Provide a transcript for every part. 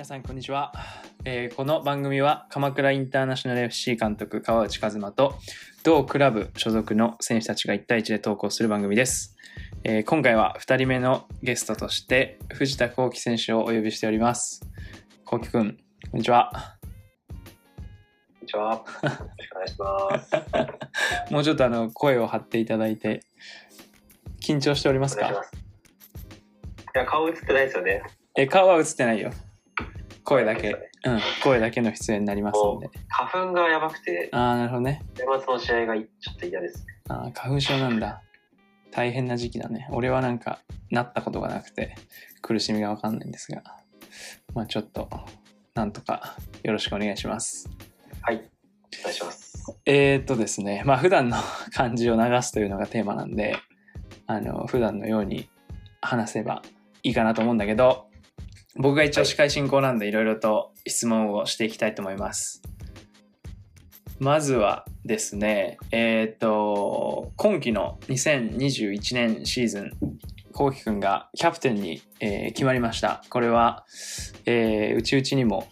皆さんこんにちは、えーこの番組は鎌倉インターナショナル FC 監督川内和馬と同クラブ所属の選手たちが1対1で投稿する番組です、えー今回は2人目のゲストとして藤田幸輝選手をお呼びしております幸輝くんこんにちはこんにちは。よろしくお願いします。もうちょっとあの声を張っていただいて緊張しておりますか？いや、顔映ってないですよね。え顔は映ってないよ声だけ。そうん。声だけの出演になりますので。花粉がやばくて、ああなるほどね。年末の試合がちょっと嫌です。あー花粉症なんだ。大変な時期だね。俺はなんかなったことがなくて苦しみが分かんないんですが。まあちょっとなんとかよろしくお願いします。はい。お願いします。えー、っとですね。まあ普段の感じを流すというのがテーマなんであの普段のように話せばいいかなと思うんだけど僕が一応司会進行なんでいろいろと質問をしていきたいと思います。まずはですねえーっと今季の2021年シーズンこうきくんがキャプテンに、えー決まりました。これは、えー、うちうちにも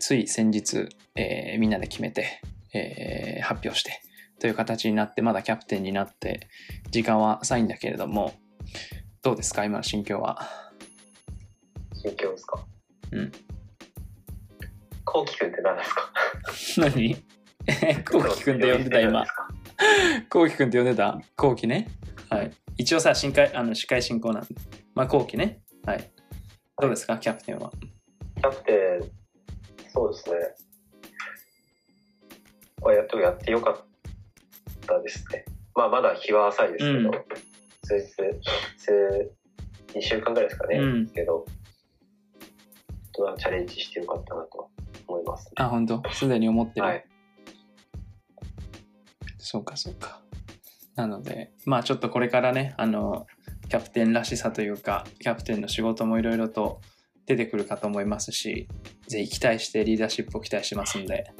つい先日、えーみんなで決めてえー発表してという形になってまだキャプテンになって時間は浅いんだけれどもどうですか？今の心境は？心境ですか？うん。こうきくんって何ですか？何？こうきくんって呼んでた今。こうきくんって呼んでた？こうきね？はい。一応さ司会あの司会進行なんで。まあこうきね。はい。どうですか？キャプテンは。キャプテン、そうですね。これやってやってよかったですね。まあ、まだ日は浅いですけど、うん。数日、数、2週間ぐらいですかね。うん。けど、とチャレンジしてよかったなと思います、ね。あ本当？すでに思ってる、はい。そうかそうか。なのでまあちょっとこれからねあのキャプテンらしさというかキャプテンの仕事もいろいろと出てくるかと思いますしぜひ期待してリーダーシップを期待してますんで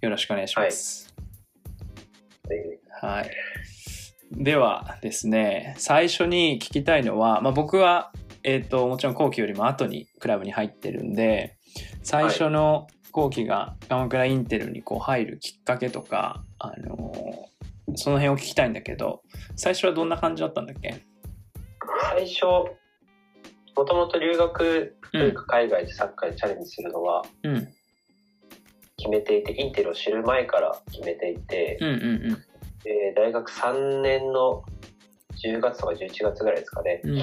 よろしくお願いします。ぜはい、ではですね最初に聞きたいのは、まあ、僕はえっ、ともちろん後期よりも後にクラブに入ってるんで最初の後期が鎌倉インテルにこう入るきっかけとか、あのーその辺を聞きたいんだけど最初はどんな感じだったんだっけ？最初、もともと留学とういうん。か海外でサッカーにチャレンジするのはうん。決めていて、インテルを知る前から決めていて、うんうんで大学3年の10月とか11月ぐらいですかね、うん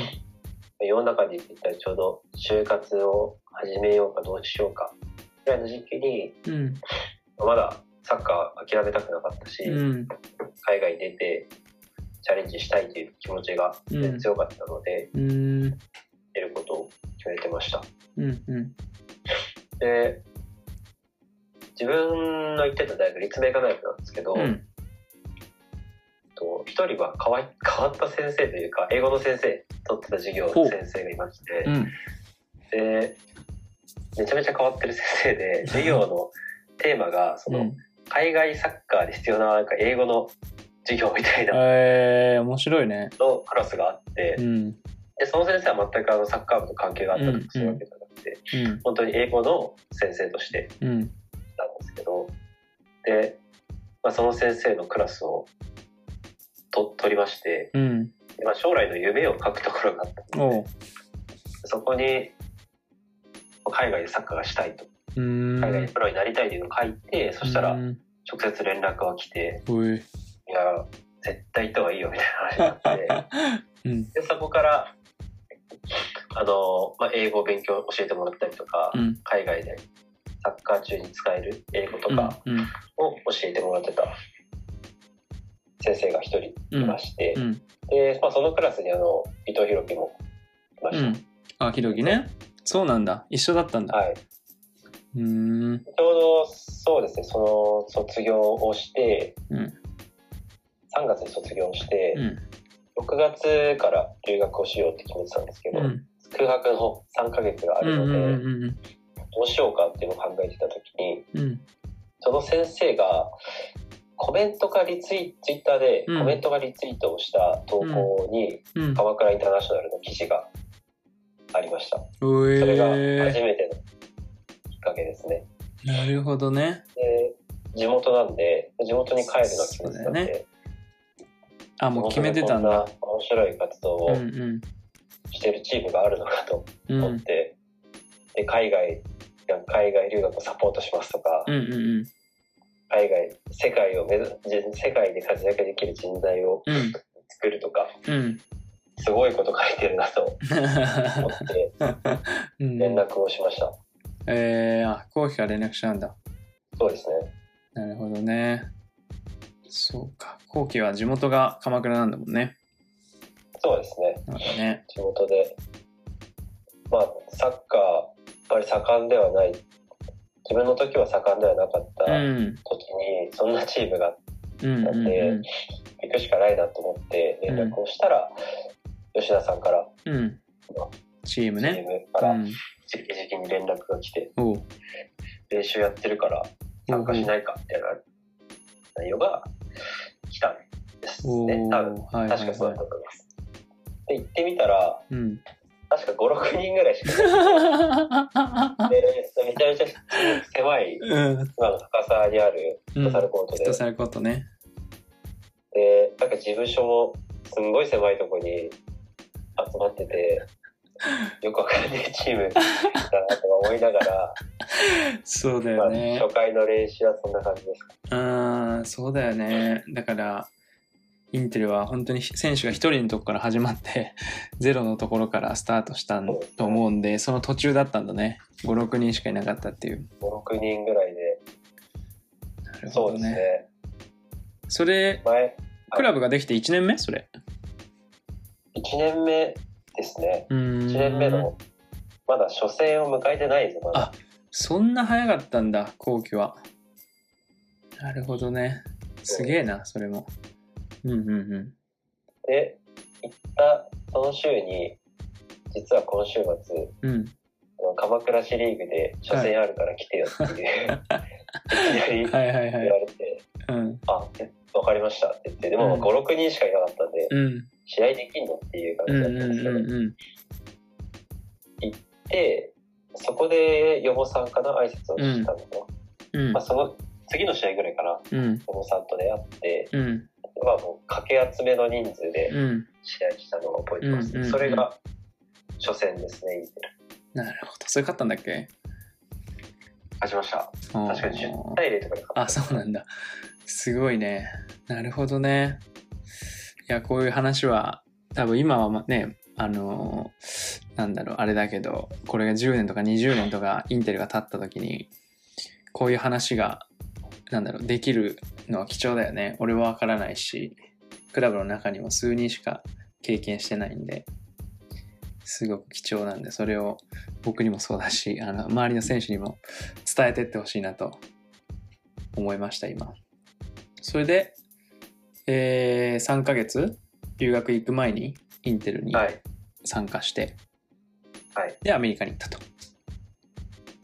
世の中で言ったらちょうど就活を始めようかどうしようかぐらいの時期に、うん。まだサッカー諦めたくなかったし、うん。海外に出てチャレンジしたいという気持ちがうん。強かったので、うん。出ることを決めてました。うんうん。で自分の行ってた大学立命館大学なんですけど、うん。と一人は変わい変わった先生というか英語の先生取ってた授業の先生がいまして、うん。でめちゃめちゃ変わってる先生で 授業のテーマがその、うん。海外サッカーで必要ななんか英語の授業みたいなえー、面白いね。のクラスがあって、うん。でその先生は全くあのサッカー部と関係があったとかそういうわけじゃなくて、うん。本当に英語の先生としてうん。なんですけどで、まあ、その先生のクラスをと取りまして、うん。でまあ、将来の夢を書くところがあったのでそこに海外でサッカーがしたいと。海外でプロになりたいというのを書いて、そしたらうん。直接連絡が来ておい「いや絶対行った方がいいよ」みたいな話になって。うん。でそこからあの、まあ、英語を勉強教えてもらったりとか、うん。海外でサッカー中に使える英語とかうん。を教えてもらってた先生が一人いまして、うんで、まあ、そのクラスにあの伊藤弘樹もいました、うん。あひろきね。そう。なんだ。一緒だったんだ。はい、うーん。ちょうどそうですね。その卒業をしてうん。3月に卒業して、うん。6月から留学をしようって決めてたんですけど、うん。空白の3ヶ月があうんうるので、んうん。どうしようかっていうのを考えてた時にうん。その先生がコメントかリツイツイッターでうんコメントがリツイートをした投稿に、うん鎌倉インターナショナルの記事がありました。それがー初めてのかけですね。なるほどね。で、地元なんで、地元に帰るのは決めてたんで、あ、もう決めてたんだ。面白い活動うをんうん。してるチームがあるのかとうん思って、で、海外、海外留学をサポートしますとか、うんうん海外、世界を目指、世界で活躍できる人材をうん。作るとか、うん。すごいこと書いてるなと思って うん。連絡をしました。えー、あ、後期から連絡したんだ。そうですね。なるほどね。そうか。後期は地元が鎌倉なんだもんね。そうですね。なんかね。地元で、まあ、サッカー、やっぱり盛んではない、自分の時は盛んではなかったうん。時に、そんなチームがうんうんう行くしかないなと思って連絡をしたら、吉田さんから、ん。うん。チームチーね。ムから、うん。直々に連絡が来て。練習やってるから参加しないかみたいな内容が来たんですおね。多分確かそうだはったと思います。で、行ってみたら、い。うん。確か5、6人ぐらいしかいない。で、めちゃめちゃ狭い、うん。今の高さにあるフットサルコートで、フットサルコートね。で、なんか事務所もすんごい狭いとこに集まってて、よくわかんないチームだなとか思いながら、そうだまあ、よね。初回の練習はそんな感じですか。うん、そうだよね。だから、インテルは本当に選手が一人のとこから始まって、ゼロのところからスタートしたんと思うんで、その途中だったんだね。5、6人しかいなかったっていう。5、6人ぐらいで、なるそうほどね。ですね。それ、前、クラブができて1年目？それ。1年目ですね。うーん。1年目の、まだ初戦を迎えてないですまだあ。そんな早かったんだ、後期は。なるほどね。すげえな、それも。うんうんうん。で、行ったその週に、実は今週末、うん。鎌倉市リーグで初戦あるから来てよっていう、い、きなり言はいはいはい。われて、うん。あ、えわかりましたって言って、でもうん5、6人しかいなかったんで、うん。試合できんのっていう感うんうんじだったんですけど、うんうん。で、そこで予防さんかな、挨拶をしたのと、うんまあ、その次の試合ぐらいかな、うん。予防さんと出会って、うん。まあもう掛け集めの人数でうん。試合したのを覚えてます、うんうんうんそれが初戦ですね、インテルなるほど。それ勝ったんだっけ？勝ちました。確かに10対0とかで勝った。あ、そうなんだ。すごいね。なるほどね。いや、こういう話は、多分今はまね、あのーなんだろう、あれだけど、これが10年とか20年とかインテルが経った時に、こういう話が、なんだろう、できるのは貴重だよね。俺はわからないし、クラブの中にも数人しか経験してないんで、すごく貴重なんで、それを僕にもそうだし、あの、周りの選手にも伝えてってほしいなと思いました、今。それで、えー、3ヶ月留学行く前にインテルにはい。参加して、はい。で、アメリカに行ったと。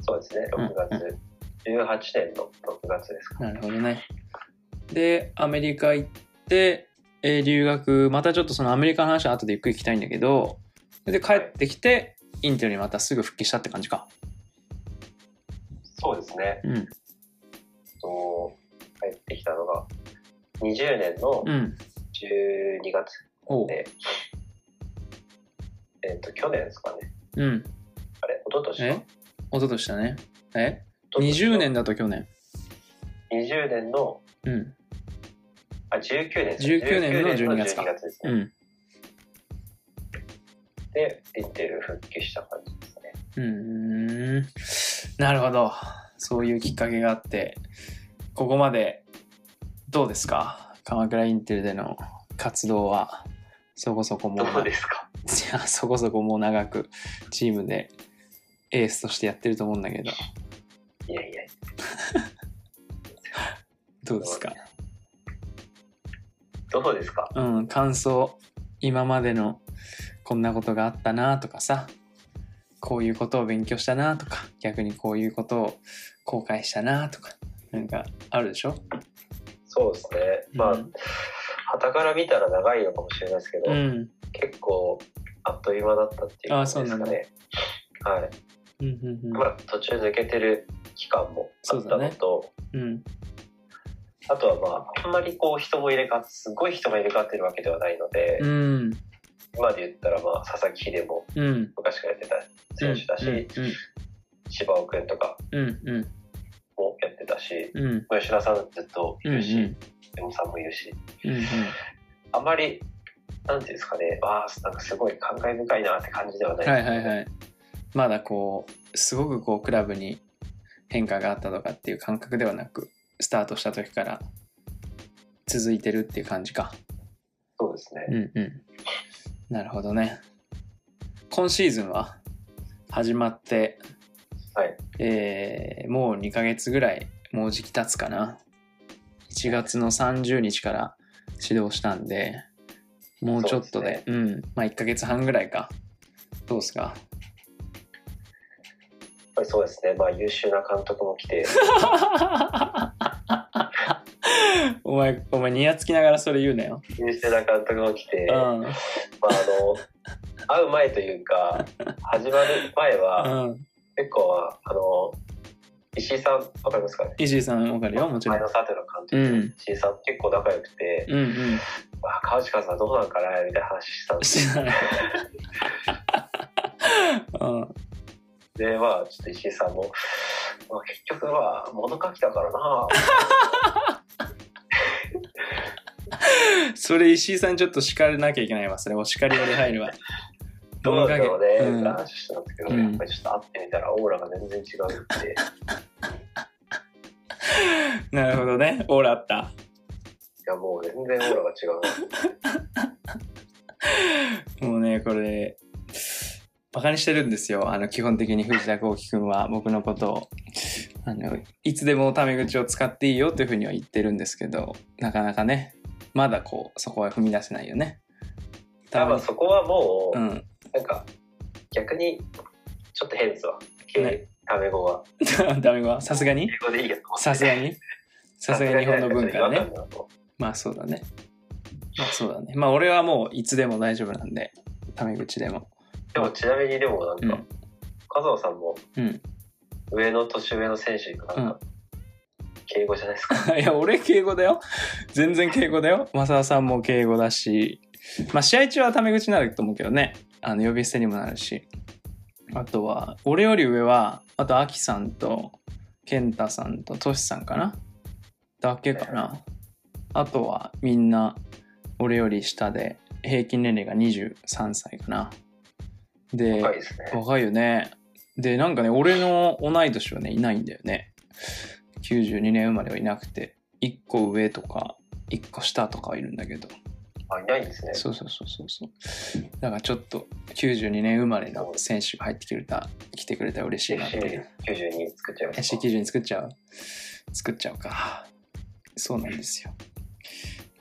そうですね、6月。18年の6月ですか。なるほどね。で、アメリカ行って、えー留学、またちょっとそのアメリカの話は後でゆっくり聞きたいんだけど、で、帰ってきて、インテルにまたすぐ復帰したって感じか。そうですね。うん。と帰ってきたのが、20年のうん。12月おう。で、えっ、と、去年ですかね。うん。あれ、一昨年え？か一昨年だね。え？一昨年の ?20 年だと去年。20年の、うん。あ、19年ですね19年の12月か19年の12月ですね。うん。で、インテル復帰した感じですね。うーん。なるほど。そういうきっかけがあって、ここまでどうですか？鎌倉インテルでの活動はそこそこもう、どうですか？いやそこそこもう長くチームでエースとしてやってると思うんだけど、いやいや、どうですか？どうですか？うん、感想、今までのこんなことがあったなとかさ、こういうことを勉強したなとか、逆にこういうことを後悔したなとか、なんかあるでしょ？そうですね。まあ、うん旗から見たら長いのかもしれないですけど、うん。結構あっという間だったっていう感じですかあそうなんね。はい。うんうんうんまあ、途中抜けてる期間もあったのと、うん。あとはまああんまりこう人も入れ替わってすごい人が入れ替わってるわけではないので、うん。今で言ったらまあ佐々木秀もうん。昔からやってた選手だし、うん。芝尾君とかうん。うん。もやってたしうん。吉田さんずっというん。るし、山本さんもいるしうん。あんまりなんていうんですかねわあなんかすごい感慨深いなって感じではないはいはいはい。まだこう、すごくこう、クラブに変化があったとかっていう感覚ではなく、スタートした時から続いてるっていう感じか。そうですね、うんうん。なるほどね。今シーズンは始まって、はいえーもう2ヶ月ぐらい、もう時期経つかな。1月の30日から指導したんで、もうちょっとで、そううん、まあ1ヶ月半ぐらいか。どうっすか？やっぱりそうですねまあ優秀な監督も来て お前、お前、にやつきながらそれ言うなよ。優秀な監督も来て、うん。まあ、あの会う前というか始まる前はうん。結構あの石井さんわかりますかね？石井さん、わかるよ、もちろん。前のサテの監督、うん石井さん結構仲良くて、うんうん。あ川内和さんどうなんかな？みたいな話したんですしてない。うん。でまあちょっと石井さんも、まあ、結局は物書きだからな それ石井さんちょっと叱らなきゃいけないわ。それお叱りより入るわ。どうなんだろうねうん話してたんですけど、うんやっぱりちょっと会ってみたらオーラが全然違うってなるほどね。オーラあった。いやもう全然オーラが違う もうね、これ、バカにしてるんですよ。あの、基本的に藤田幸輝くんは僕のことを。あの、いつでもタメ口を使っていいよというふうには言ってるんですけど、なかなかね、まだこう、そこは踏み出せないよね。多分そこはもう、うん。なんか逆にちょっと変ですわ。ねタメ語は。ダメは？さすがに？さすがに？さすがに日本の文化はねまあそうだね。まあそうだね。まあ俺はもういつでも大丈夫なんで、タメ口でも。でもちなみにでもなんか、うん加藤さんもうん。上の年上の選手がなんか、敬語じゃないですか。いや、俺敬語だよ。全然敬語だよ。正田さんも敬語だし、まあ試合中はタメ口になると思うけどね。あの、呼び捨てにもなるし。あとは、俺より上は、あと、アキさんと、健太さんと、トシさんかなだけかな。あとは、みんな、俺より下で、平均年齢が23歳かな。で、若いですね。若いよね。で、なんかね、俺の同い年はね、いないんだよね。92年生まれはいなくて、1個上とか、1個下とかはいるんだけど。あ、いないんですね。そうそうそうそうそう。だからちょっと92年生まれの選手が入ってくれた、来てくれたら嬉しいなっていう。92作っちゃいますか。SC90 作っちゃう？作っちゃうか。そうなんですよ。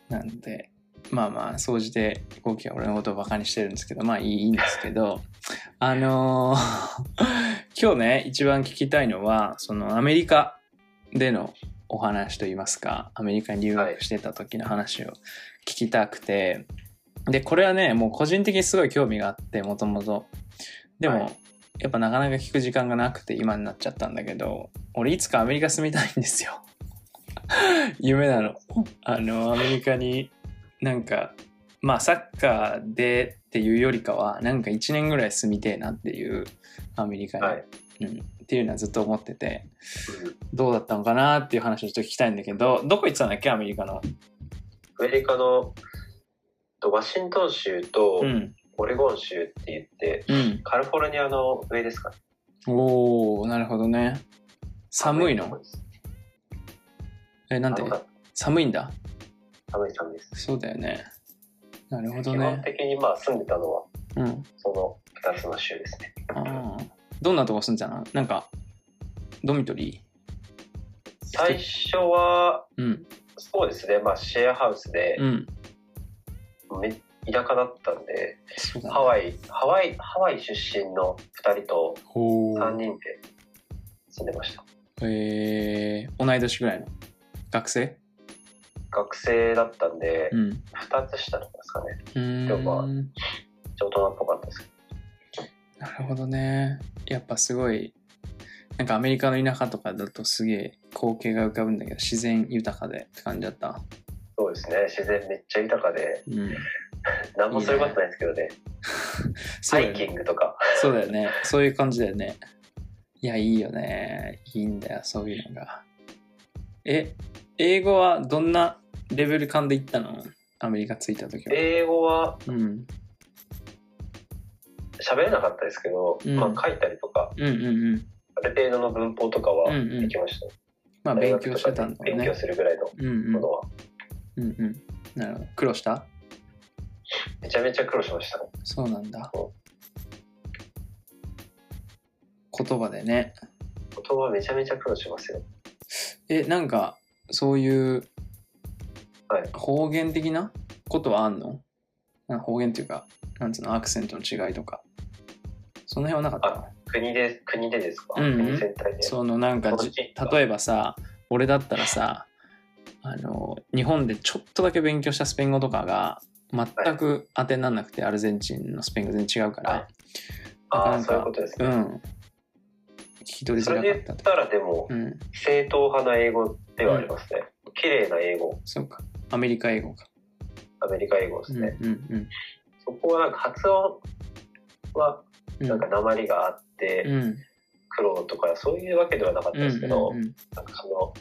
なんで、まあまあ、総じて、後期は俺のことをバカにしてるんですけど、まあいいいいんですけど、あのー 今日ね、一番聞きたいのは、そのアメリカでのお話といいますか、アメリカに留学してた時の話を聞きたくて、で、これはね、もう個人的にすごい興味があって、もともと。でも、はいやっぱなかなか聞く時間がなくて今になっちゃったんだけど、俺いつかアメリカ住みたいんですよ。夢なの。あの、アメリカになんか、まあサッカーでっていうよりかは、なんか1年ぐらい住みてえなっていう、アメリカに。はい。うん、っていうのはずっと思ってて、うんどうだったのかなっていう話をちょっと聞きたいんだけど、どこ行ってたんだっけ、アメリカの。アメリカのとワシントン州とうん。オレゴン州って言って、うん。カリフォルニアの上ですかね。おー、なるほどね。寒いの？え、なんて？寒いんだ？寒い寒いです。そうだよね。なるほど基本ね。的にまあ住んでたのはうん。その2つの州ですね。ああ。どんなとこ住んでたの？なんか、ドミトリ最初は、ーうん。そうですね、まあシェアハウスでう、ん。め田舎だったんで、ね。ハワイ、ハワイ、ハワイ出身の2人とほ3ー。人で住んでました。えー、同い年ぐらいの？学生？学生だったんでう、ん。2つ下なんですかね。でもまあん。ちょっと大人っぽかったですけなるほどね。やっぱすごい、なんかアメリカの田舎とかだとすげえ光景が浮かぶんだけど自然豊かでって感じだった？そうですね。自然めっちゃ豊かで、うん。なんもそういうことないですけど ね。ハイキングとか。そうだよね。そういう感じだよね。いやいいよね。いいんだよそういうのが。え英語はどんなレベル感で行ったの？アメリカ着いた時は。英語はうん喋れなかったですけど、うん。まあ書いたりとか、うんうんうん。ある程度の文法とかはうんうん。できました。まあ勉強してたんだね。勉強するぐらいのうんうん。ものは。うんうん。なるほど。苦労した？めちゃめちゃ苦労しました。そうなんだ。そ言葉でね。言葉めちゃめちゃ苦労しますよ。えなんかそういうはい。方言的なことはあんの？なんか方言っていうかなんつうの？アクセントの違いとかその辺はなかった。の国で、国でですか、うんうん。国全体で？そのなんか例えばさ俺だったらさあの日本でちょっとだけ勉強したスペイン語とかが全く当てにならなくて、アルゼンチンのスペイン語全然違うから、はい。ああ、そういうことですね。うん。聞き取りづそれでらかった。と言ったらでも、うん。正統派な英語ではありますね。綺麗な英語、そうか。アメリカ英語か。アメリカ英語ですうんね。うん。そこはなんか発音はうんなんか鉛があって、うん苦労とかそういうわけではなかったですけど、なんかその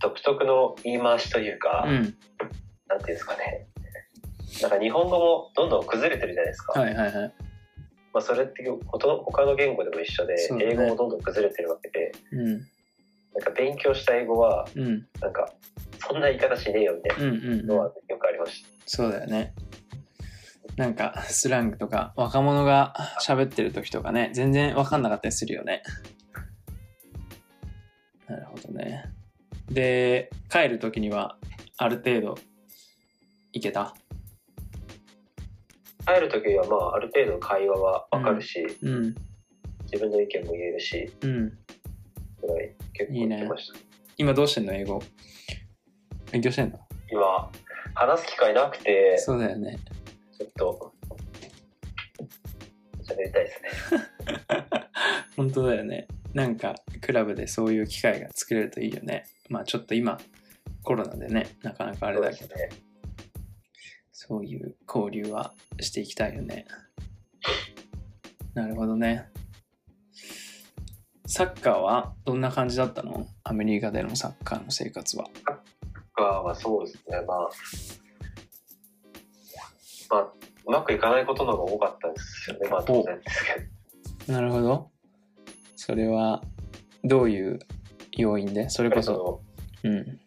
独特の言い回しというか、うん。うんなんていうんですかね。なんか日本語もどんどん崩れてるじゃないですか。はいはいはい。まあそれって他の言語でも一緒で、英語もどんどん崩れてるわけで、うん。なんか勉強した英語はうん。なんかそんな言い方しねえよみたいなのはよくありました。そうだよねなんかスラングとか若者が喋ってる時とかね全然分かんなかったりするよね。なるほどね。で帰る時にはある程度いけた？帰る時はまあある程度会話はわかるし、うん。自分の意見も言えるし、うん。ぐらい結構いいね言ってました。今どうしてんの？英語？勉強してんの？今話す機会なくてそうだよねちょっと喋りたいですね。本当だよねなんかクラブでそういう機会が作れるといいよねまあちょっと今コロナでねなかなかあれだけどそうね。そういう交流はしていきたいよね。なるほどね。サッカーはどんな感じだったの？アメリカでのサッカーの生活は。がまあそうですね。まあまあうまくいかないことの方が多かったですよね。まあ当然ですけど。なるほど。それはどういう要因で？それこそ。うん。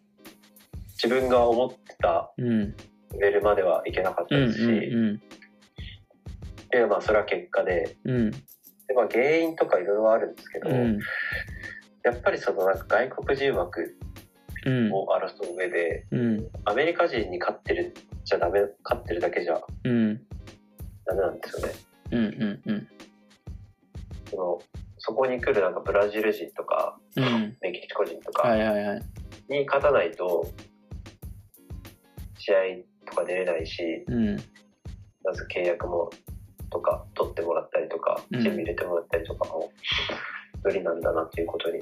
自分が思ってたうん。レベルまではいけなかったうんですし、うんでまあそれは結果でうん。で、まあ、原因とかいろいろあるんですけど、うん。やっぱりそのなんか外国人枠うん。を争う上で、うん。アメリカ人に勝ってるじゃダメ勝ってるだけじゃうん。ダメなんですよね。うん。うん。うん。そのそこに来るなんかブラジル人とかうん。メキシコ人とはかいはいはい。に勝たないと試合とか出れないしうん。まず契約もとか取ってもらったりとかうんチーム入れてもらったりとかも無理なんだなっていうことに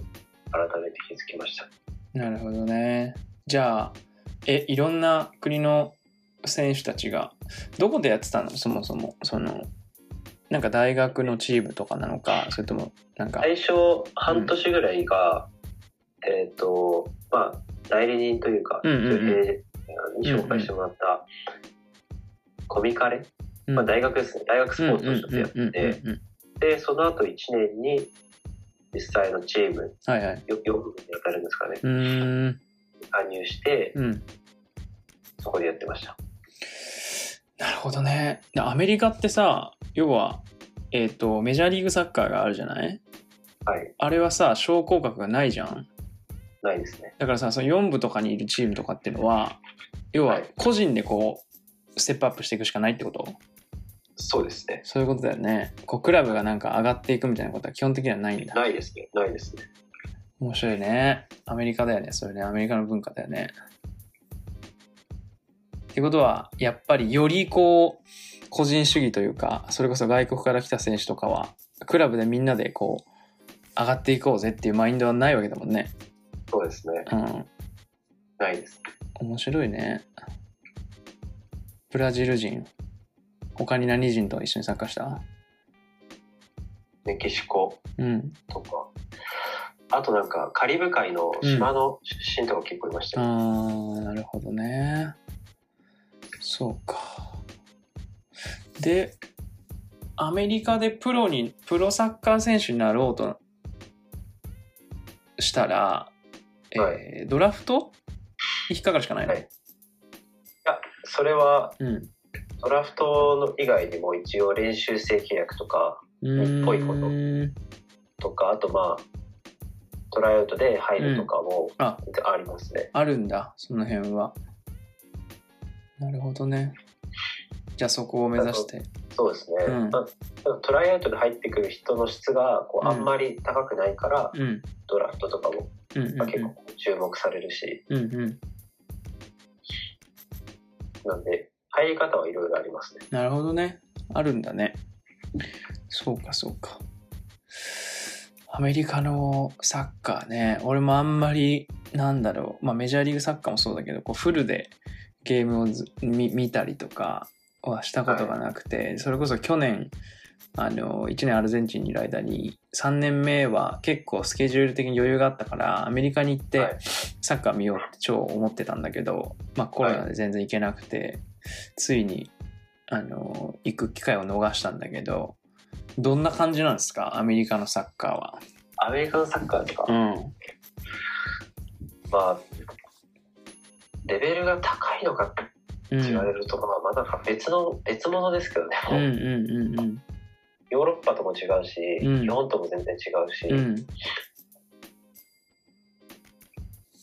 改めて気づきました。なるほどね。じゃあ、え、いろんな国の選手たちが、どこでやってたの？そもそも。その、なんか大学のチームとかなのか、それとも、なんか、最初半年ぐらいが、えっ、とまあ代理人というか、うんうんうん。女性に紹介してもらったコミカレ、うん。まあ、大学ですね。大学スポーツをちょっとやってうんうんうんうんうんでその後1年に実際のチームはいはい。よ4部に当たるんですかね。うーん。加入してうん。そこでやってましたなるほどね。でアメリカってさ、要は、えっ、と、メジャーリーグサッカーがあるじゃない？はいあれはさ、昇降格がないじゃん？ないですねだからさ、その4部とかにいるチームとかっていうのは、要ははい個人でこう、ステップアップしていくしかないってこと？そうですねそういうことだよね。こう、クラブがなんか上がっていくみたいなことは基本的にはないんだ。ないですねないですね面白いね。アメリカだよね。それね。アメリカの文化だよね。ってことは、やっぱりよりこう、個人主義というか、それこそ外国から来た選手とかは、クラブでみんなでこう、上がっていこうぜっていうマインドはないわけだもんね。そうですね。うん。ないです。面白いね。ブラジル人。他に何人と一緒にサッカーした？メキシコうん。とか。あとなんか、カリブ海の島の出身とか結構いましたあよ。ー、なるほどね。そうか。で、アメリカでプロに、プロサッカー選手になろうとしたら、えーはドラフトに引っかかるしかないの、はいいや、それはうん。ドラフトの以外にも一応練習生契約とか、うーんぽいこととか、あとまあ、トライアウトで入るとかもあありますね。あるんだ、その辺は。なるほどね。じゃあそこを目指して。そうですね。うんまあトライアウトで入ってくる人の質がこううんあんまり高くないから、うん。ドラフトとかも、うんうんまあ、結構注目されるし、うん。うんうん。なんで、入り方はいろいろありますね。なるほどね。あるんだね。そうか、そうか。アメリカのサッカーね、俺もあんまり、なんだろう、まあメジャーリーグサッカーもそうだけど、こうフルでゲームをず見見たりとかはしたことがなくて、それこそ去年、あの、1年アルゼンチンにいる間に、3年目は結構スケジュール的に余裕があったから、アメリカに行って、はいサッカー見ようって超思ってたんだけど、まあコロナで全然行けなくて、ついに、あの、行く機会を逃したんだけど、どんな感じなんですか？アメリカのサッカーは。アメリカのサッカーとか、ん。まあ、レベルが高いのかってうん。言われると、まあ、まだ別の、別物ですけどね、うんうんうんうん。ヨーロッパとも違うし、うん日本とも全然違うし、うん。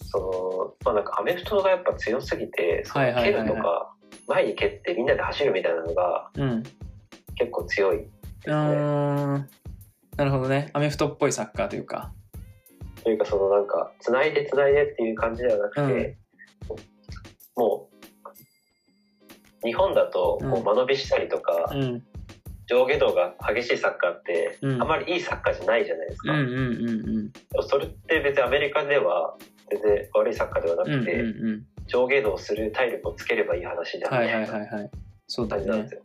その、まあなんかアメフトがやっぱ強すぎて、その蹴るとか、前に蹴ってみんなで走るみたいなのがうん。結構強いですあね。ーなるほどね。アメフトっぽいサッカーというか。というかそのなんか、繋いで繋いでっていう感じではなくて、もう、日本だとこうんう間延びしたりとか、うん。上下動が激しいサッカーって、うんあまりいいサッカーじゃないじゃないですか。うんうんうんうん。それって別にアメリカでは全然悪いサッカーではなうんうんくて、うん。上下動する体力をつければいい話じゃなはいいはいはい。そうだよねなんです。よ。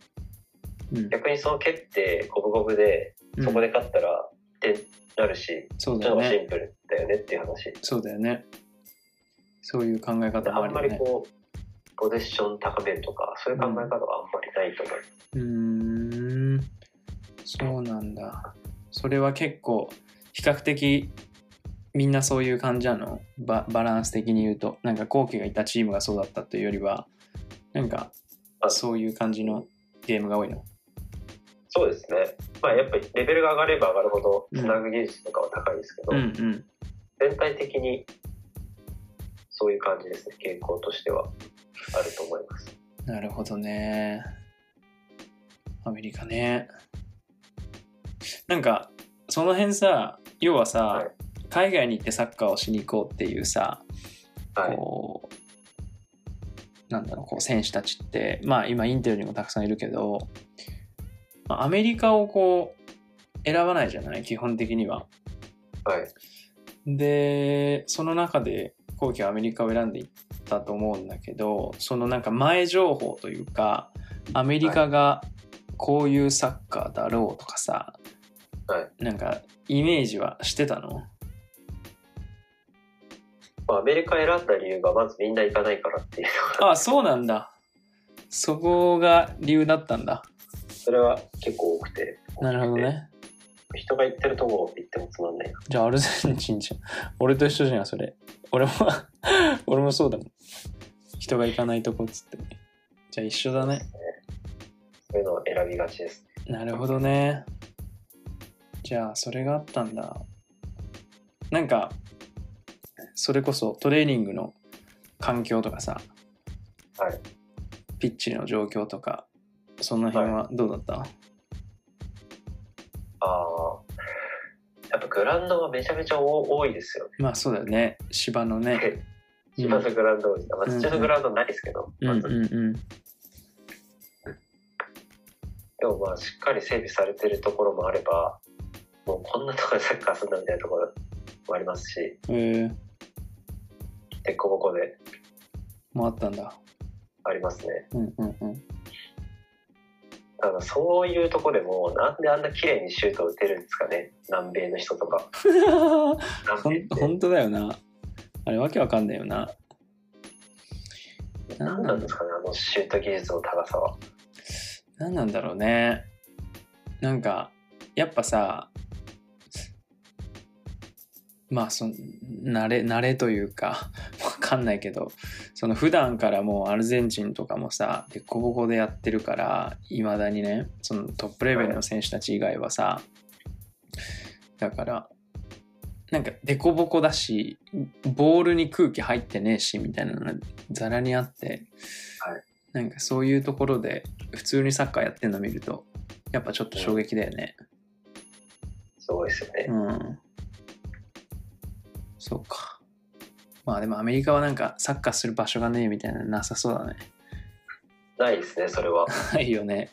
うん逆にその蹴って五分五分でそこで勝ったらってなるし、そうだよね。ンプルだよねっていう話。そうだよね。そういう考え方もああんまりるよね。こう、ポゼッション高めるとか、そういう考え方はあんまりないと思います。うーん。そうなんだ。それは結構、比較的、みんなそういう感じなの？ババランス的に言うと。なんか、後期がいたチームがそうだったというよりは、なんか、あそういう感じのゲームが多いの？そうですね。まあやっぱりレベルが上がれば上がるほど、うんつなぐ技術とかは高いですけど、うんうん。全体的にそういう感じですね、傾向としてはあると思います。なるほどね。アメリカね。なんか、その辺さ、要はさ、はい海外に行ってサッカーをしに行こうっていうさ、はい。こう、なんだろう、こう選手たちって、まあ今インテルにもたくさんいるけど、まあアメリカをこう、選ばないじゃない、基本的には。はい。で、その中で、後期はアメリカを選んでいったと思うんだけど、そのなんか前情報というか、アメリカがこういうサッカーだろうとかさ、はいなんかイメージはしてたの？まあアメリカ選んだ理由がまずみんな行かないからっていうのが、あ、そうなんだ。そこが理由だったんだ。それは結構多くて。なるほどね。人が行ってるとこ行ってもつまんないな。じゃあアルゼンチンじゃん。俺と一緒じゃん、それ。俺も、俺もそうだもん。人が行かないとこっつって。じゃあ一緒だね。そういうのを選びがちです。なるほどね。じゃあそれがあったんだ。なんか、それこそトレーニングの環境とかさ、はい。ピッチの状況とか、その辺はどうだった、ああ。やっぱグラウンドはめちゃめちゃ多多いですよまあそうだよね。芝のね。ね。芝のグラウンド多い。まあ、うん土のグラウンドないですけど、うんまずうんうん。でもまあしっかり整備されてるところもあれば、もうこんなところでサッカーするんだみたいなところもありますし、えー、でこぼこでもあったんだ。ありますね。うんうんうん。ただそういうとこでも、なんであんな綺麗にシュートを打てるんですかね、南米の人とか。本当だよな。あれわけわかんないよな。何なんですかね、あのシュート技術の高さは。何なんだろうね。なんか、やっぱさ、まあその慣れ慣れというかわかんないけどその普段からもうアルゼンチンとかもさでこぼこでやってるからいまだにねそのトップレベルの選手たち以外はさだからなんかデコボコだしボールに空気入ってねえしみたいなのがざらにあって、はいなんかそういうところで普通にサッカーやってるの見るとやっぱちょっと衝撃だよね。すごいですよね。うん。そうか。まあでもアメリカはなんかサッカーする場所がねえみたいなのなさそうだね。ないですね、それは。ないよね。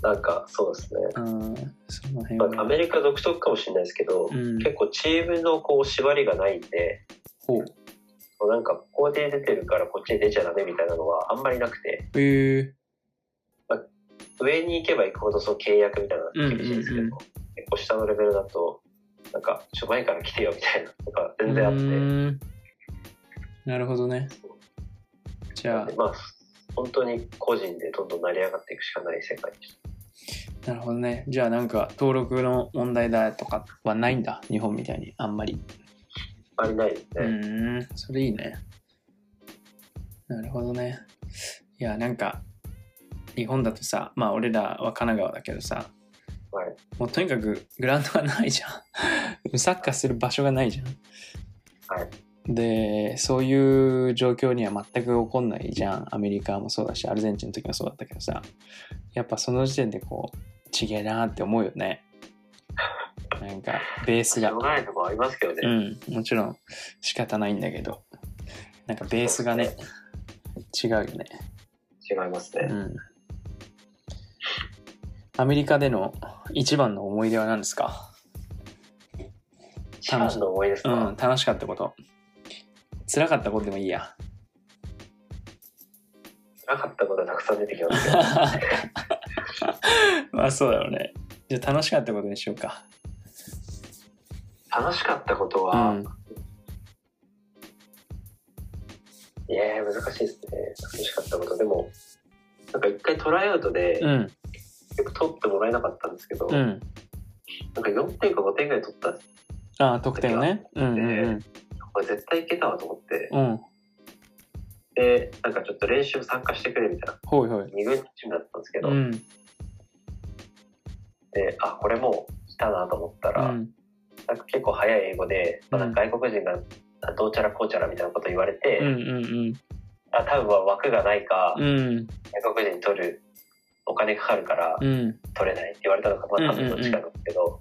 なんか、そうですね。うん。その辺まあ、アは。メリカ独特かもしれないですけど、うん。結構チームのこう縛りがないんで、ほう。なんかここで出てるからこっちに出ちゃダメみたいなのはあんまりなくて、えー、上に行けば行くほどその契約みたいなのが厳しいんですけど、うんうん結構下のレベルだと、なんか、ちょ前から来てよみたいなのが全然あって、うーんなるほどね。じゃでまあ、本当に個人でどんどん成り上がっていくしかない世界なるほどね。じゃあなんか登録の問題だとかはないんだ？日本みたいに。あんまり。た。ありないですうね。ーん。それいいね。なるほどね。いや、なんか、日本だとさ、まあ俺らは神奈川だけどさ、はい。もうとにかくグラウンドがないじゃん。サッカーする場所がないじゃん。はい。で、そういう状況には全く起こんないじゃん。アメリカもそうだし、アルゼンチンの時もそうだったけどさ。やっぱその時点でこう、ちげえなーって思うよね。なんか、ベースがしょう。がないとこありますけどね。うん、もちろん仕方ないんだけど、なんかベースがね、違うよね。違いますね。うん。アメリカでの一番の思い出は何ですか？一番の思いですか、うん、楽しかったこと。辛かったことでもいいや。なかったことはたくさん出てきますけど、まあそうだろうね。じゃあ楽しかったことにしようか。楽しかったことうは、ん。いやー難しいですね。楽しかったこと。でも、なんか一回トライアウトで、うん。結構取ってもらえなかったんですけど、うん。なんか4点か5点ぐらい取ったああ、得点ね。うんうんうん。これ絶対いけたわと思って、うん。で、なんかちょっと練習参加してくれみたいな、ほいほい。2軍チームだったんですけど、うん。で、あ、これもう来たなと思ったら、うん。なんか結構早い英語で、まあうん外国人がどうちゃらこうちゃらみたいなこと言われて、うんうんあ多分は枠がないか、うん。うん。外国人に取るお金かかるからうん。取れないって言われたのか、まあ多分どっちかなんですけど、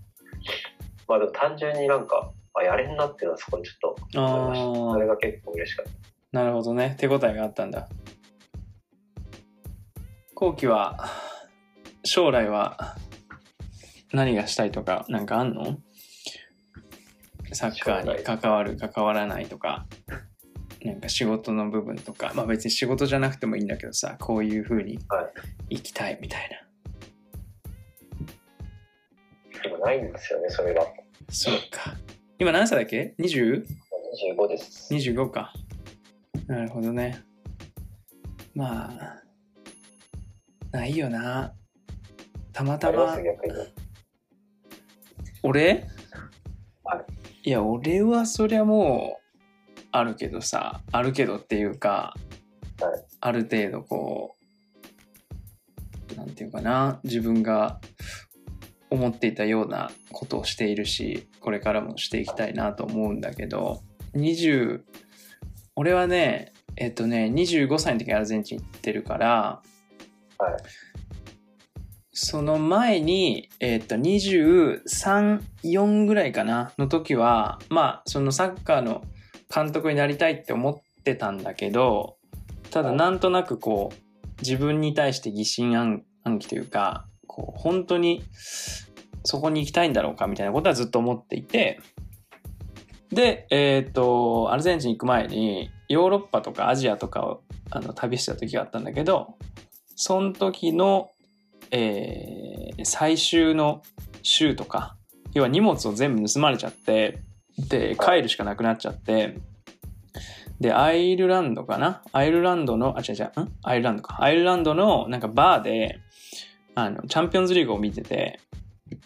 まあでも単純になんか、あ、やれんなっていうのはそこにちょっと思いました。それが結構嬉しかった。なるほどね。手応えがあったんだ。後期は、将来は何がしたいとか、なんかあんの？サッカーに関わる、関わらないとか、なんか仕事の部分とか、まあ別に仕事じゃなくてもいいんだけどさ、こういう風にはい生きたいみたいな。今ないんですよね、それが。そうか。今何歳だっけ ?20? 25です。25か。なるほどね。まあ、ないよな。たまたま。俺？はいや、俺はそりゃもう、あるけどさ、あるけどっていうか、はいある程度こう、なんていうかな、自分が思っていたようなことをしているし、これからもしていきたいなと思うんだけど、20、俺はね、えっとね、25歳の時にアルゼンチン行ってるから、はい。その前に、えっと、23、4ぐらいかな、の時は、まあ、そのサッカーの監督になりたいって思ってたんだけど、ただなんとなくこう、自分に対して疑心暗暗鬼というか、こう、本当にそこに行きたいんだろうかみたいなことはずっと思っていてでえっ、とアルゼンチン行く前にヨーロッパとかアジアとかをあの旅してた時があったんだけどその時の、えー最終の週とか要は荷物を全部盗まれちゃってで帰るしかなくなっちゃってでアイルランドかな？アイルランドのあ違う違うん？アイルランドか。アイルランドのなんかバーであのチャンピオンズリーグを見てて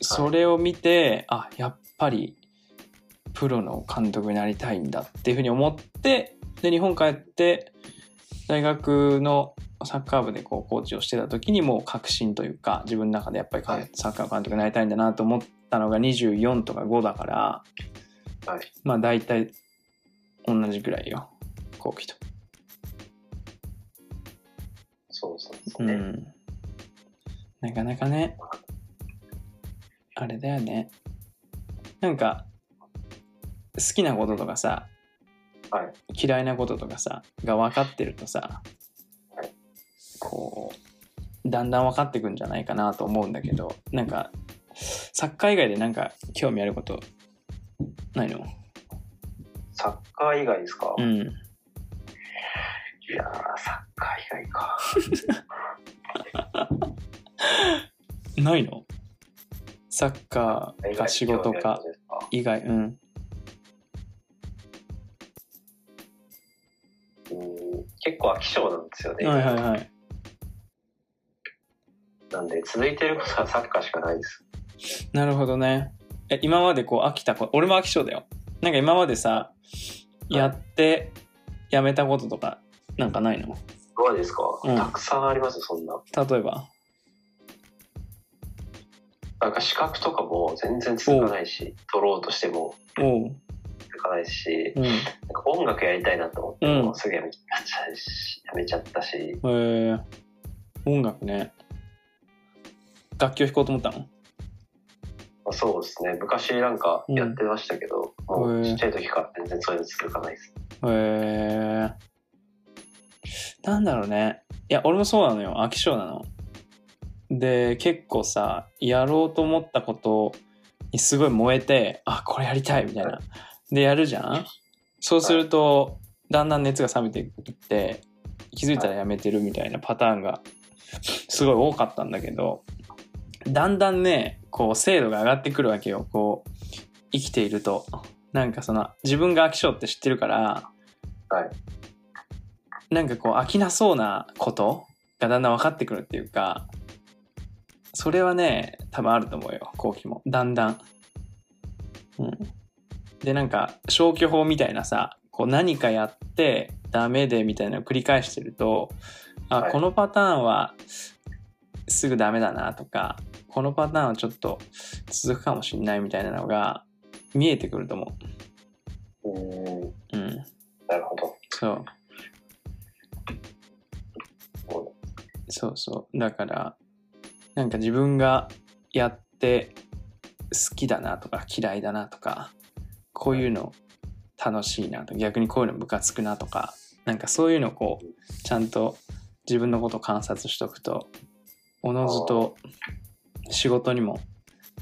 それを見て、あやっぱりプロの監督になりたいんだっていうふうに思ってで日本帰って大学のサッカー部でこうコーチをしてた時にもう確信というか自分の中でやっぱりかはいサッカー監督になりたいんだなと思ったのが24とか5だからはい。まあ大体同じくらいよ後期と。そうそうですね。うん。なかなかね、あれだよね。なんか、好きなこととかさ、はい嫌いなこととかさ、が分かってるとさ、はいこう、だんだん分かってくんじゃないかなと思うんだけど、なんか、サッカー以外でなんか興味あることないの？サッカー以外ですか、いうん。やー、サッカー以外か。ないの？サッカーか仕事か以外、うん。うん結構飽き性なんですよね。はいはいはい。なんで、続いてることはサッカーしかないです。なるほどね。え、今までこう飽きたこと、俺も飽き性だよ。なんか今までさ、やってやめたこととか、なんかないの？どうですか、うんたくさんありますよ、そんな。例えば？なんか資格とかも全然続かないし、取ろうとしても。続かないし、うん。なんか音楽やりたいなと思ってうんもすぐやめちゃったし、やめちゃったし、えー、音楽ね。楽器を弾こうと思ったの？まあ、そうですね。昔なんかやってましたけど、ちっちゃい時から全然そういうの続かないです。へえー。なんだろうね。いや、俺もそうなのよ。飽き性なの。で、結構さ、やろうと思ったことにすごい燃えて、あ、これやりたいみたいな。で、やるじゃん？そうすると、だんだん熱が冷めていって、気づいたらやめてるみたいなパターンがすごい多かったんだけど、だんだんね、こう、精度が上がってくるわけよ。こう、生きていると。なんかその、自分が飽き性って知ってるから、はい。なんかこう飽きなそうなことがだんだん分かってくるっていうかそれはね多分あると思うよ後期もだんだん。うん、でなんか消去法みたいなさこう何かやってダメでみたいなのを繰り返してるとあ、はいこのパターンはすぐダメだなとかこのパターンはちょっと続くかもしんないみたいなのが見えてくると思うーん、う。うん、なるほど。そうそうそう。だから、なんか自分がやって好きだなとか嫌いだなとか、こういうの楽しいなとか、逆にこういうのムカつくなとか、なんかそういうのをこう、ちゃんと自分のことを観察しとくと、おのずと仕事にも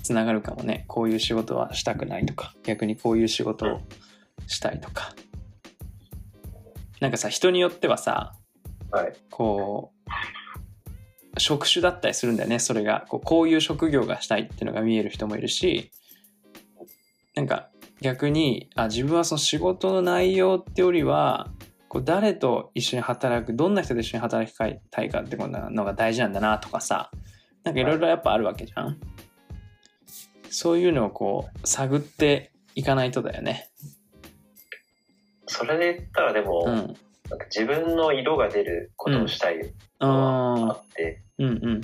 つながるかもね。こういう仕事はしたくないとか、逆にこういう仕事をしたいとか。なんかさ、人によってはさ、はい。こう職種だったりするんだよね。それがこうこういう職業がしたいっていうのが見える人もいるしなんか逆にあ自分はその仕事の内容ってよりはこう誰と一緒に働くどんな人と一緒に働きたいかってことなのが大事なんだなとかさなんかいろいろやっぱあるわけじゃん。そういうのをこう探っていかないとだよね。それで言ったらでも、うんなんか自分の色が出ることをしたいあのはあーって、うんうん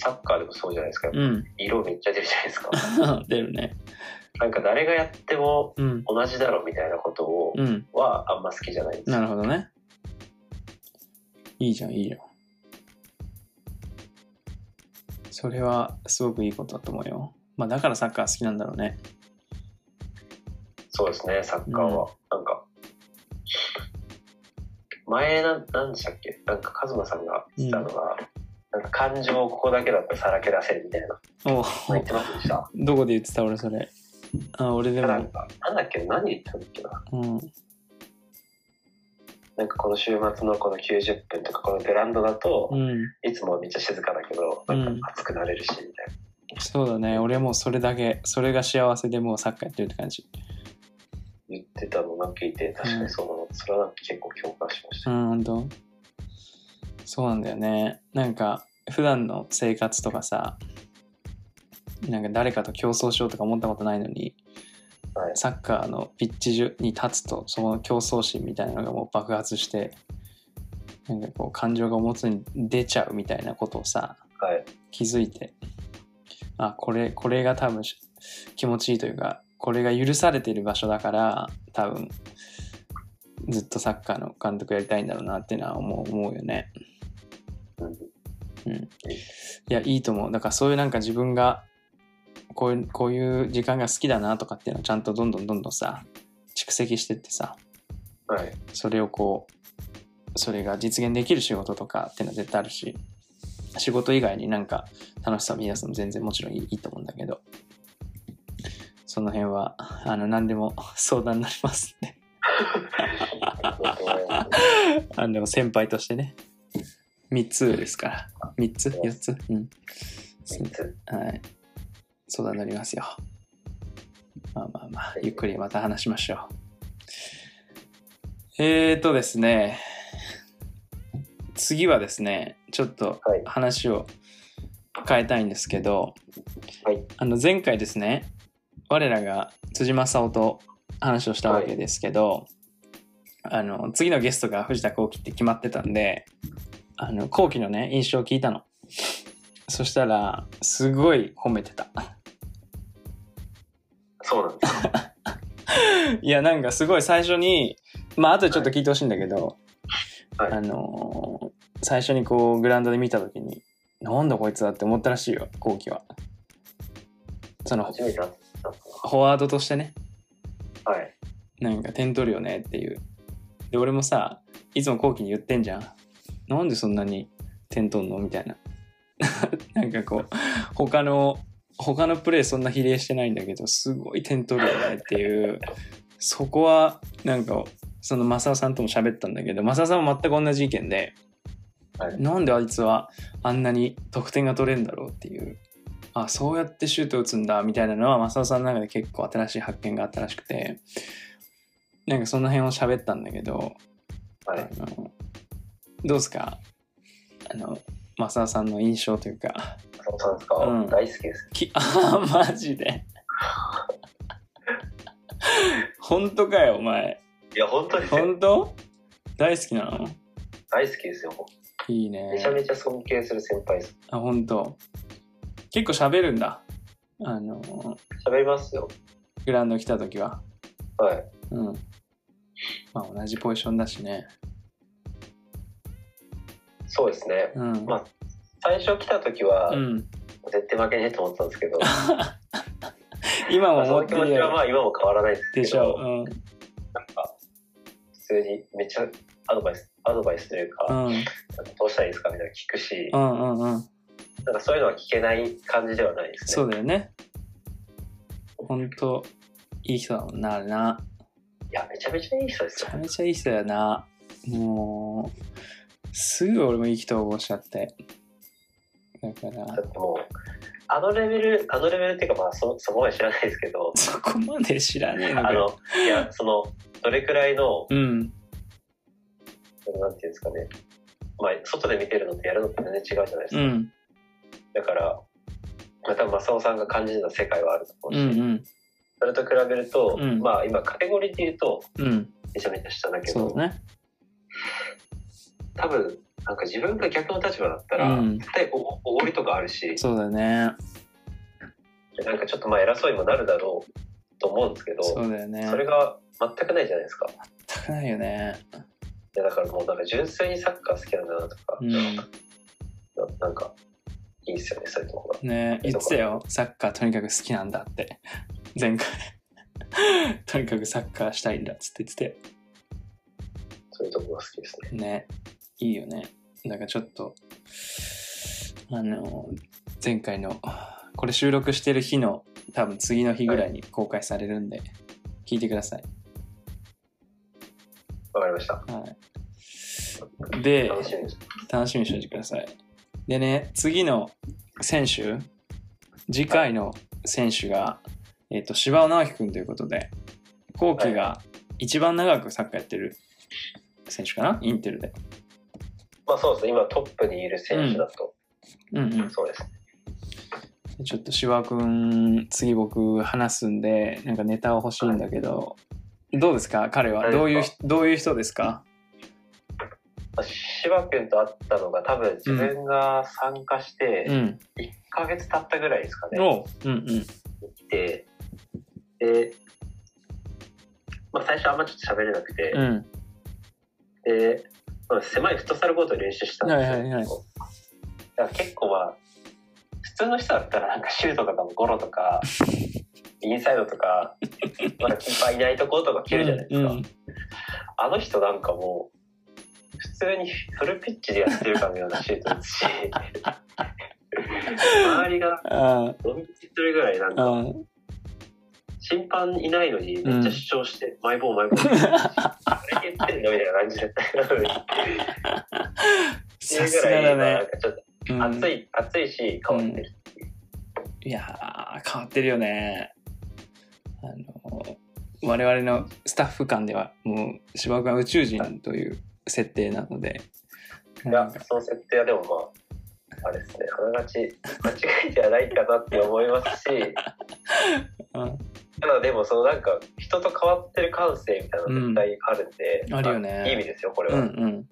サッカーでもそうじゃないですか。うん色めっちゃ出るじゃないですか。出るねなんか誰がやってもうん同じだろみたいなことを、うんはあんま好きじゃないんですなるほどね。いいじゃん、いいよ。それはすごくいいことだと思うよ。まあだからサッカー好きなんだろうね。そうですね、サッカーは。なんか、前な、なんでしたっけ？なんか、カズマさんが言ってたのが、なんか感情をここだけだったらさらけ出せるみたいな。お言ってませんでした。どこで言ってた俺それ。あ、俺でも。なんか、なんだっけ？何言ったんだっけな？うん。なんかこの週末のこの90分とかこのベランダだと、うん。いつもめっちゃ静かだけど、なんか熱くなれるし、みたいな。そうだね。俺もそれだけ、それが幸せでもうサッカーやってるって感じ。言ってたのなんか聞いて、確かにそうなの。それはなんか結構共感しました。うん、ほんとそうなんだよね。なんか、普段の生活とかさ、なんか誰かと競争しようとか思ったことないのに、はいサッカーのピッチ上に立つと、その競争心みたいなのがもう爆発して、なんかこう感情が表に出ちゃうみたいなことをさ、はい。気づいて、あ、これ、これが多分し気持ちいいというか、これが許されている場所だから、多分、ずっとサッカーの監督やりたいんだろうなっていうのは思う思うよね。うんいや、いいと思う。だからそういうなんか自分が、こういう、こういう時間が好きだなとかっていうのをちゃんとどんどんどんどんさ、蓄積してってさ、はい。それをこう、それが実現できる仕事とかっていうのは絶対あるし、仕事以外になんか楽しさを見出すのも全然もちろんいいと思うんだけど、その辺は、あの、何でも 相談になりますんで、あの、先輩としてね、3つですから、3つ ?4 つ？うん。三つはい。相談になりますよ。まあまあまあ、ゆっくりまた話しましょう。えーとですね、次はですね、ちょっとはい。話を変えたいんですけど、はい。あの前回ですね、我らが辻正夫と話をしたわけですけど、あの次のゲストが藤田幸喜って決まってたんで、あの幸喜のね、印象を聞いたの。そしたら、すごい褒めてた。そうなんですか？いや、なんかすごい最初に、まあ後でちょっと聞いてほしいんだけど、はいあのー最初にこうグラウンドで見た時に、なんだこいつだって思ったらしいよ、幸喜は。その、初めて会っフォワードとしてね、な。はい。なんか点取るよねっていう。で、俺もさ、いつも後期に言ってんじゃん。なんでそんなに点取んのみたいな。なんかこう、他の、他のプレーそんな比例してないんだけど、すごい点取るよねっていう。そこは、なんか、その正雄さんとも喋ったんだけど、正雄さんも全く同じ意見で、はいなんであいつはあんなに得点が取れるんだろうっていう。あ、そうやってシュート打つんだみたいなのは、正雄さんの中で結構新しい発見があったらしくて、なんかその辺を喋ったんだけど、はい。あのどうですか？あの、正雄さんの印象というか、そうなんですか、うん大好きです。きあマジで。本当かよ、お前。いや、本当ですよ。本当？大好きなの？大好きですよ。いいねめちゃめちゃ尊敬する先輩です。あ、本当結構喋るんだ。あの、喋りますよ。グラウンド来た時は。はい。うん。まあ同じポジションだしね。そうですね。うん。まあ最初来た時は、うん。絶対負けねえと思ってたんですけど、今も思ってるの気持ちはまよ。あ今も変わらないですけど、でしょ。うん。なんか普通にめっちゃアドバイス、アドバイスというか、うん。どうしたらいいですかみたいなの聞くし、うんうんうん。なんかそういうのは聞けない感じではないですね。そうだよね。本当いい人だもんな、あれな。いや、めちゃめちゃいい人ですよめちゃ。めちゃいい人だよな。もう、すぐ俺も意気投合しちゃって。だからだ、ってもう、あのレベル、あのレベルっていうか、まあそ、そこまで知らないですけど、そこまで知らねえのかあよ。の、いや、その、どれくらいの、うん。なんていうんですかね、まあ、外で見てるのとやるのって全然違うじゃないですか。うん。だから、まあ、多分正雄さんが感じてた世界はあると思うし、うんうん。それと比べると、うんまあ今カテゴリーで言うとうん。めちゃめちゃ下だけど、ね。多分なんか自分が逆の立場だったら、うん絶対おおごりとかあるしそうだね。なんかちょっとまあ偉そうにもなるだろうと思うんですけどそうだよね。それが全くないじゃないですか。全くないよね。いやだからもうなんか純粋にサッカー好きなんだなとか、うん。ななんかいいっすよねそういうとこが。ね言ってたよ。サッカーとにかく好きなんだって。前回。とにかくサッカーしたいんだっつって言ってそういうとこが好きですね。て。ね。いいよね。だからちょっと、あの、前回の、これ収録してる日の多分次の日ぐらいに公開されるんで、聞いてください。わかりました。はい。で、楽しみです。楽しみにしておいてください。でね、次の選手、次回の選手が、えっ、と、柴尾直樹君ということで、後期が一番長くサッカーやってる選手かな、インテルで。まあそうですね。今トップにいる選手だと、うんうん。そうですね。ちょっと柴尾君、次僕話すんで、なんかネタは欲しいんだけど、どうですか？彼は。どういう、どういう人ですか？まあ芝君と会ったのが多分自分が参加してうん。1ヶ月経ったぐらいですかね。おううんうん。来て、で、まあ最初あんまちょっと喋れなくて、うん。で、まあ狭いフットサルコートで練習したんですよ。はいはいはいだから結構まあ、普通の人だったらなんかシュートとかもゴロとか、インサイドとか、まだキーパーいないとことか蹴るじゃないですか。うんあの人なんかもう、普通にフルピッチでやってるかのようなシュート打つし、周りがあドン引きするぐらいなんあ、か、あ審判いないのにめっちゃ主張して、マイボールマイボール。あれ言ってんのみたいな感じで。さすがだなんね。かちょっうんと熱い、熱いし変わってる。いやー、変わってるよね。あの、我々のスタッフ間では、もう、芝君は宇宙人という設定なので、いやその設定はでもまあ、あれですね、あながち間違いじゃないかなって思いますし、うんただでもそのなんか人と変わってる感性みたいなの絶対あるんで、うんあるよねまいい意味ですよ、これは。うんうん。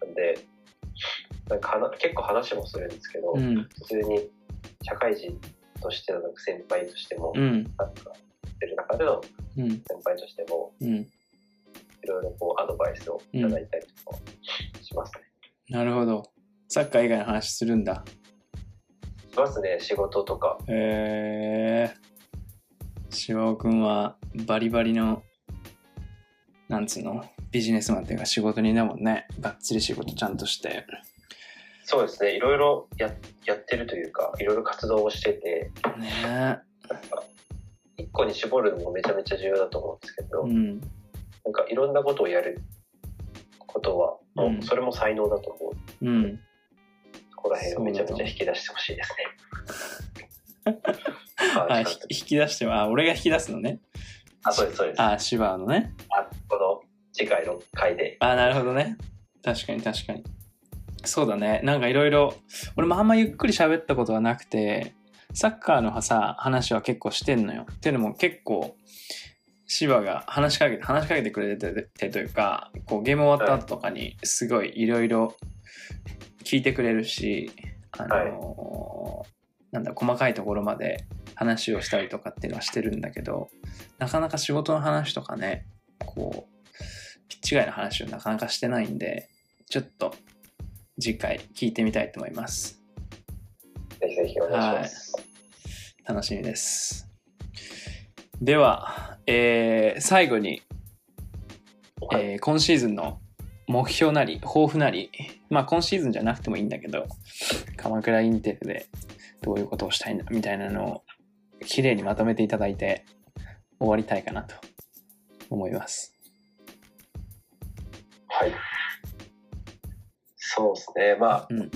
なんで、なんか話結構話もするんですけど、うん。普通に社会人としての先輩としても、うん。なんか、ってる中でのうん。先輩としても、うん。いろいろこうアドバイスをいただいたりとかしますね。なるほど。サッカー以外の話するんだ。しますね、仕事とか。へえー。芝尾くんはバリバリの、なんつうの、ビジネスマンっていうか仕事人だもんね。がっつり仕事ちゃんとして。そうですね、いろいろややってるというか、いろいろ活動をしてて、ねなんか一個に絞るのもめちゃめちゃ重要だと思うんですけど、え。うん。なんかいろんなことをやることは、もううんそれも才能だと思う。うん。ここら辺をめちゃめちゃ引き出してほしいですね。あ、引き出しては、あ、俺が引き出すのね。あ、そうです、そうです。あ、あ、芝のね。この次回の回で。あ、なるほどね。確かに確かに。そうだね。なんかいろいろ、俺もあんまゆっくり喋ったことはなくて、サッカーのさ、話は結構してんのよ。っていうのも結構、芝が話しかけて、話しかけてくれててというか、こうゲーム終わった後とかにすごいいろいろ聞いてくれるし、あのーなんだ、細かいところまで話をしたりとかっていうのはしてるんだけど、なかなか仕事の話とかね、こう、ピッチ外の話をなかなかしてないんで、ちょっと次回聞いてみたいと思います。ぜひぜひお願いします。楽しみです。では、えー最後に、はいえー今シーズンの目標なり抱負なりまあ今シーズンじゃなくてもいいんだけど鎌倉インテルでどういうことをしたいんだみたいなのを綺麗にまとめていただいて終わりたいかなと思います。はい。そうですね。まあ、うん、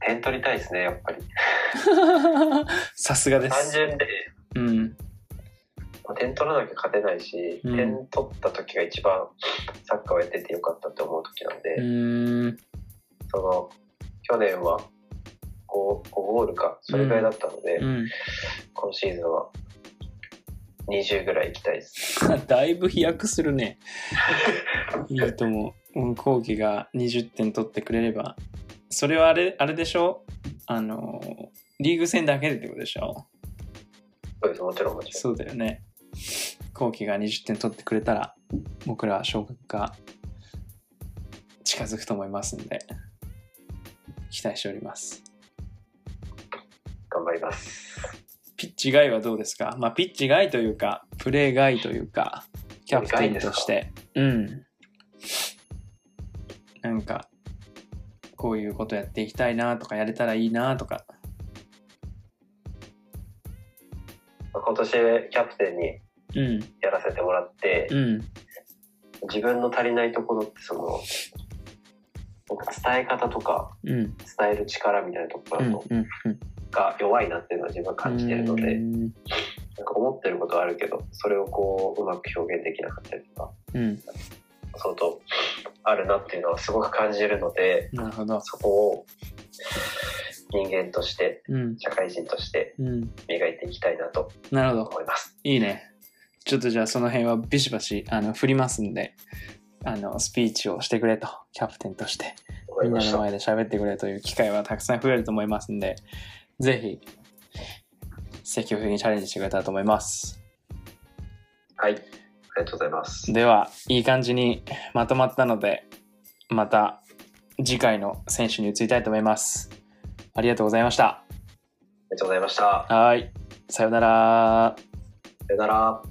点取りたいですね、やっぱり。さすがです。単純で、うん、まあ点取らなきゃ勝てないし、うん点取った時が一番サッカーをやっててよかったって思う時なんで、うーんその、去年は 5, 5ゴールか、それぐらいだったので、うん、今シーズンは20ぐらい行きたいです。だいぶ飛躍するね。いいと思う。うん、後期が20点取ってくれれば。それはあれ、あれでしょ？あの、リーグ戦だけでってことでしょ？そうです、もちろんもちろん。そうだよね。後期が20点取ってくれたら、僕らは昇格が近づくと思いますんで、期待しております。頑張ります。ピッチ外はどうですか？まあ、ピッチ外というか、プレー外というか、キャプテンとして。うんなんかこういうことやっていきたいなとかやれたらいいなとか今年キャプテンにうんやらせてもらって、うん自分の足りないところってその伝え方とかうん伝える力みたいなところが弱いなっていうのは自分は感じてるので、うんなんか思ってることはあるけどそれをこううまく表現できなかったりとかうん相当あるなっていうのはすごく感じるのでそこを人間としてうん社会人としてうん磨いていきたいなとなるほど思います。いいねちょっとじゃあその辺はビシバシあの振りますんであのスピーチをしてくれとキャプテンとして。みんなの前で喋ってくれという機会はたくさん増えると思いますんで、ぜひ、積極的にチャレンジしてくれたらと思います。はい。ありがとうございます。では、いい感じにまとまったので、また次回の選手に移りたいと思います。ありがとうございました。ありがとうございました。はい。さようなら。さよなら。